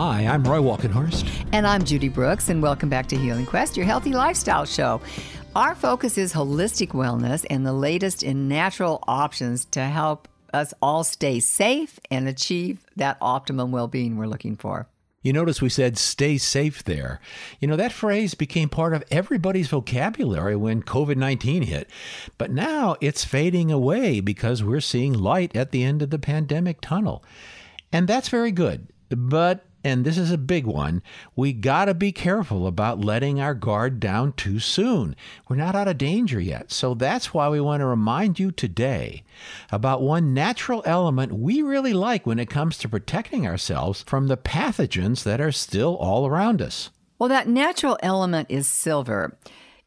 Hi, I'm Roy Walkenhorst. And I'm Judy Brooks, and welcome back to Healing Quest, your healthy lifestyle show. Our focus is holistic wellness and the latest in natural options to help us all stay safe and achieve that optimum well being we're looking for. You notice we said stay safe there. You know, that phrase became part of everybody's vocabulary when COVID 19 hit. But now it's fading away because we're seeing light at the end of the pandemic tunnel. And that's very good. But and this is a big one, we got to be careful about letting our guard down too soon. We're not out of danger yet. So that's why we want to remind you today about one natural element we really like when it comes to protecting ourselves from the pathogens that are still all around us. Well, that natural element is silver.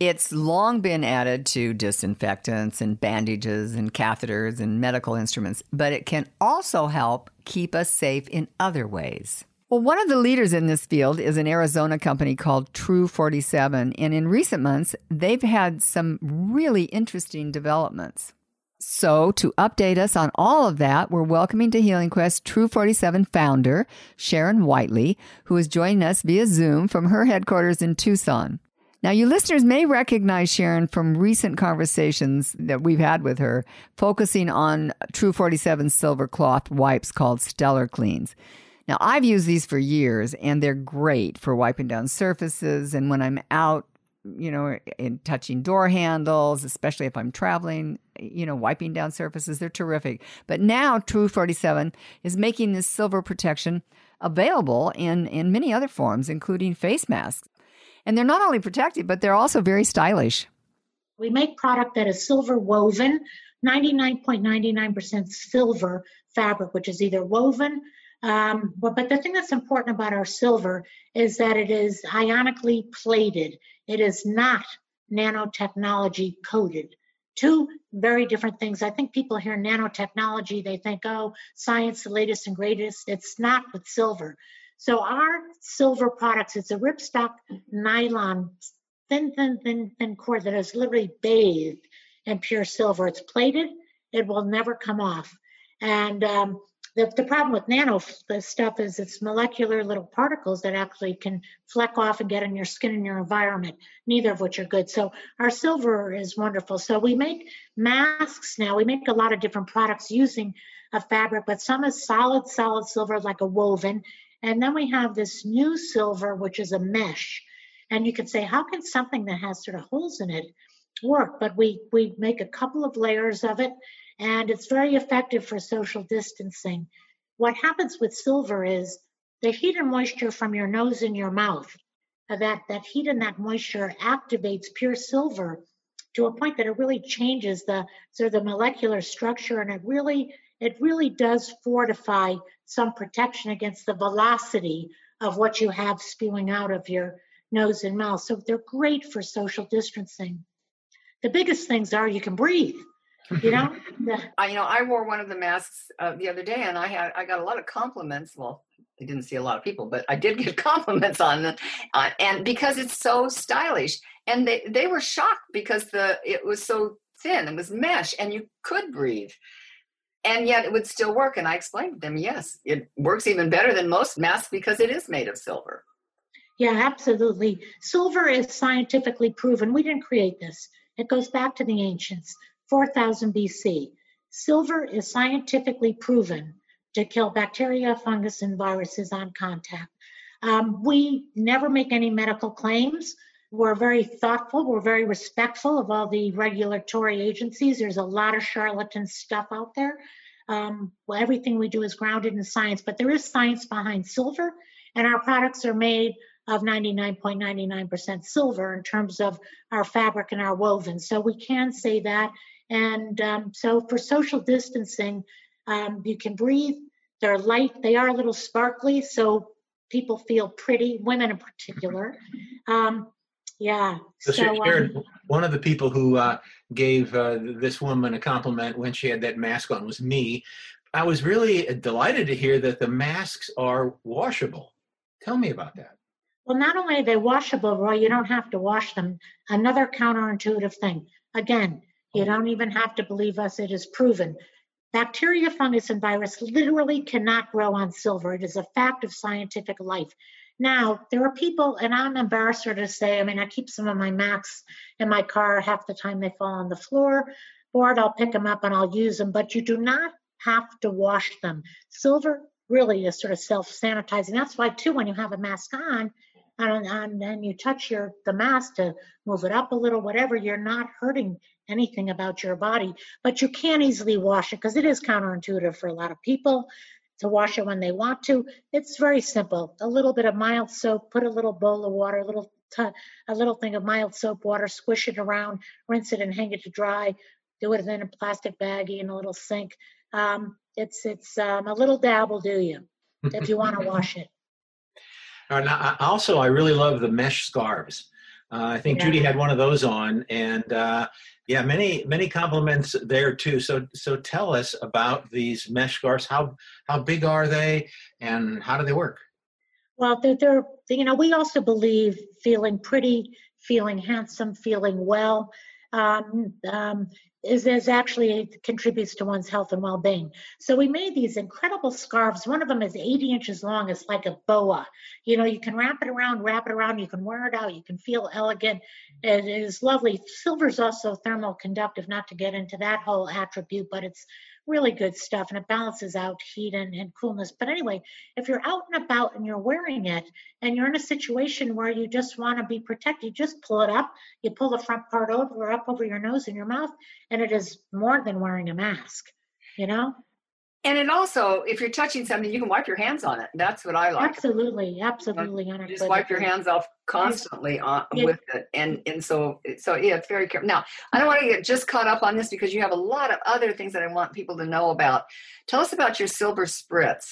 It's long been added to disinfectants and bandages and catheters and medical instruments, but it can also help keep us safe in other ways. Well, one of the leaders in this field is an Arizona company called True 47. And in recent months, they've had some really interesting developments. So, to update us on all of that, we're welcoming to Healing Quest True 47 founder, Sharon Whiteley, who is joining us via Zoom from her headquarters in Tucson. Now, you listeners may recognize Sharon from recent conversations that we've had with her, focusing on True 47 silver cloth wipes called Stellar Cleans. Now, I've used these for years and they're great for wiping down surfaces. And when I'm out, you know, in touching door handles, especially if I'm traveling, you know, wiping down surfaces, they're terrific. But now True 47 is making this silver protection available in, in many other forms, including face masks. And they're not only protective, but they're also very stylish. We make product that is silver woven, 99.99% silver fabric, which is either woven um, but, but the thing that's important about our silver is that it is ionically plated. It is not nanotechnology coated. Two very different things. I think people hear nanotechnology, they think, oh, science, the latest and greatest. It's not with silver. So our silver products, it's a ripstop nylon, thin, thin, thin, thin cord that is literally bathed in pure silver. It's plated, it will never come off. And um, the, the problem with nano stuff is it's molecular little particles that actually can fleck off and get in your skin and your environment, neither of which are good. So our silver is wonderful. So we make masks now. We make a lot of different products using a fabric, but some is solid, solid silver like a woven. And then we have this new silver, which is a mesh. And you could say, how can something that has sort of holes in it work? But we we make a couple of layers of it and it's very effective for social distancing. What happens with silver is the heat and moisture from your nose and your mouth, uh, that, that heat and that moisture activates pure silver to a point that it really changes the sort of the molecular structure and it really it really does fortify some protection against the velocity of what you have spewing out of your nose and mouth. So they're great for social distancing. The biggest things are you can breathe you know? I, you know i wore one of the masks uh, the other day and i had i got a lot of compliments. Well i didn't see a lot of people but i did get compliments on it uh, and because it's so stylish and they they were shocked because the it was so thin it was mesh and you could breathe. And yet it would still work and i explained to them yes it works even better than most masks because it is made of silver. Yeah absolutely. Silver is scientifically proven. We didn't create this. It goes back to the ancients 4000 BC. Silver is scientifically proven to kill bacteria, fungus, and viruses on contact. Um, we never make any medical claims. We're very thoughtful. We're very respectful of all the regulatory agencies. There's a lot of charlatan stuff out there. Um, well, everything we do is grounded in science, but there is science behind silver, and our products are made of 99.99% silver in terms of our fabric and our woven. So we can say that. And um, so for social distancing, um, you can breathe. They're light. They are a little sparkly, so people feel pretty. Women in particular. Um, yeah. So, so Sharon, um, one of the people who uh, gave uh, this woman a compliment when she had that mask on was me. I was really delighted to hear that the masks are washable. Tell me about that. Well, not only are they washable, Roy, you don't have to wash them. Another counterintuitive thing. Again, you uh-huh. don't even have to believe us, it is proven. Bacteria, fungus, and virus literally cannot grow on silver. It is a fact of scientific life. Now, there are people, and I'm embarrassed to say, I mean, I keep some of my Macs in my car. Half the time they fall on the floor, board, I'll pick them up and I'll use them, but you do not have to wash them. Silver really is sort of self-sanitizing. That's why, too, when you have a mask on, and, and, and you touch your the mask to move it up a little, whatever, you're not hurting anything about your body, but you can easily wash it because it is counterintuitive for a lot of people to wash it when they want to. It's very simple. A little bit of mild soap, put a little bowl of water, a little t- a little thing of mild soap water, squish it around, rinse it and hang it to dry. Do it in a plastic baggie in a little sink. Um, it's it's um, a little dab will do you if you want to wash it. And also, I really love the mesh scarves. Uh, I think yeah. Judy had one of those on, and uh, yeah, many many compliments there too. So so tell us about these mesh scarves. How how big are they, and how do they work? Well, they're, they're you know we also believe feeling pretty, feeling handsome, feeling well. Um, um, is, is actually contributes to one's health and well-being. So we made these incredible scarves. One of them is 80 inches long. It's like a boa. You know, you can wrap it around, wrap it around. You can wear it out. You can feel elegant. It is lovely. Silver is also thermal conductive. Not to get into that whole attribute, but it's really good stuff and it balances out heat and, and coolness. But anyway, if you're out and about and you're wearing it and you're in a situation where you just want to be protected, you just pull it up, you pull the front part over up over your nose and your mouth, and it is more than wearing a mask, you know? And it also, if you're touching something, you can wipe your hands on it. That's what I like. Absolutely, absolutely. You just wipe your hands off constantly on yeah. with it, and and so so yeah, it's very careful. Now, I don't want to get just caught up on this because you have a lot of other things that I want people to know about. Tell us about your silver spritz.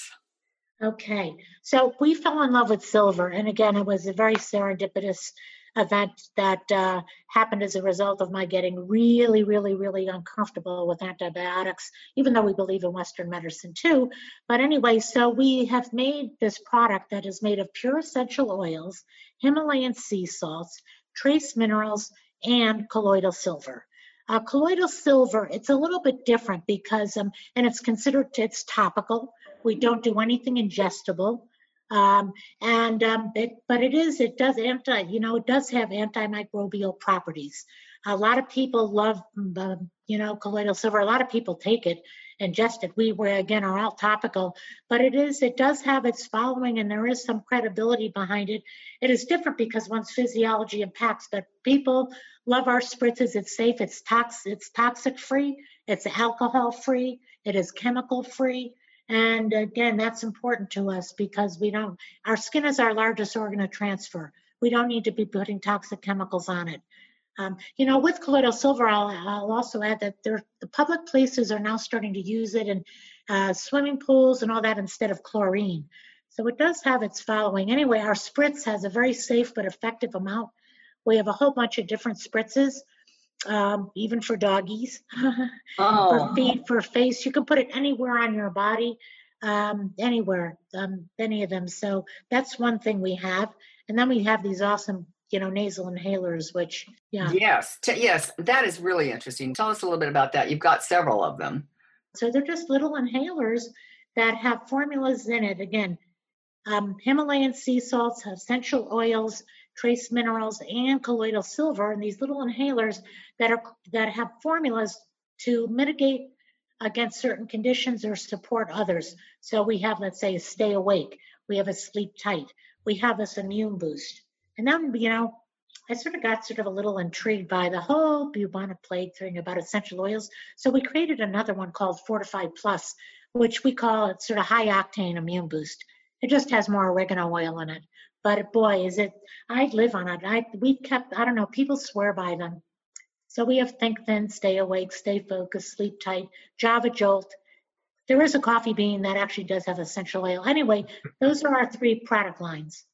Okay, so we fell in love with silver, and again, it was a very serendipitous event that uh, happened as a result of my getting really, really, really uncomfortable with antibiotics, even though we believe in Western medicine too. But anyway, so we have made this product that is made of pure essential oils, Himalayan sea salts, trace minerals, and colloidal silver. Uh, colloidal silver, it's a little bit different because, um, and it's considered, it's topical. We don't do anything ingestible. Um, and um, it, but it is it does anti you know it does have antimicrobial properties. A lot of people love um, you know colloidal silver. A lot of people take it, ingest it. We were again are all topical, but it is it does have its following, and there is some credibility behind it. It is different because one's physiology impacts, but people love our spritzes. It's safe. It's tox. It's toxic free. It's alcohol free. It is chemical free. And again, that's important to us because we don't, our skin is our largest organ of transfer. We don't need to be putting toxic chemicals on it. Um, you know, with colloidal silver, I'll, I'll also add that there, the public places are now starting to use it in uh, swimming pools and all that instead of chlorine. So it does have its following. Anyway, our spritz has a very safe but effective amount. We have a whole bunch of different spritzes um, even for doggies, oh. for feet, for face. You can put it anywhere on your body, um, anywhere, um, any of them. So that's one thing we have. And then we have these awesome, you know, nasal inhalers, which, yeah. Yes, T- yes, that is really interesting. Tell us a little bit about that. You've got several of them. So they're just little inhalers that have formulas in it. Again, um, Himalayan sea salts, essential oils, trace minerals, and colloidal silver, and these little inhalers that are that have formulas to mitigate against certain conditions or support others. So we have, let's say, a stay awake. We have a sleep tight. We have this immune boost. And then, you know, I sort of got sort of a little intrigued by the whole bubonic plague thing about essential oils. So we created another one called Fortified Plus, which we call it sort of high octane immune boost. It just has more oregano oil in it. But boy, is it, I live on it. I, we kept, I don't know, people swear by them. So we have Think Thin, Stay Awake, Stay Focused, Sleep Tight, Java Jolt. There is a coffee bean that actually does have essential oil. Anyway, those are our three product lines.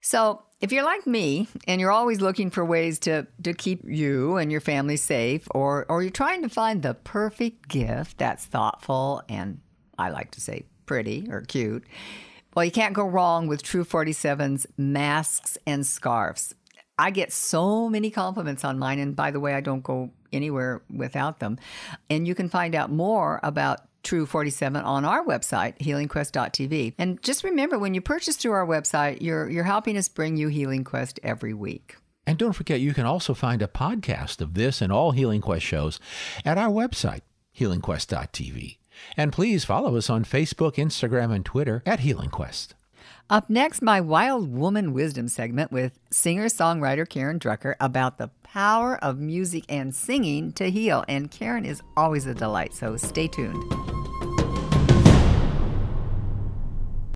So, if you're like me and you're always looking for ways to, to keep you and your family safe, or, or you're trying to find the perfect gift that's thoughtful and I like to say pretty or cute, well, you can't go wrong with True 47's masks and scarves. I get so many compliments on mine. And by the way, I don't go anywhere without them. And you can find out more about True 47 on our website, healingquest.tv. And just remember when you purchase through our website, you're, you're helping us bring you Healing Quest every week. And don't forget, you can also find a podcast of this and all Healing Quest shows at our website, healingquest.tv. And please follow us on Facebook, Instagram, and Twitter at Healing Quest. Up next, my Wild Woman Wisdom segment with singer songwriter Karen Drucker about the power of music and singing to heal. And Karen is always a delight, so stay tuned.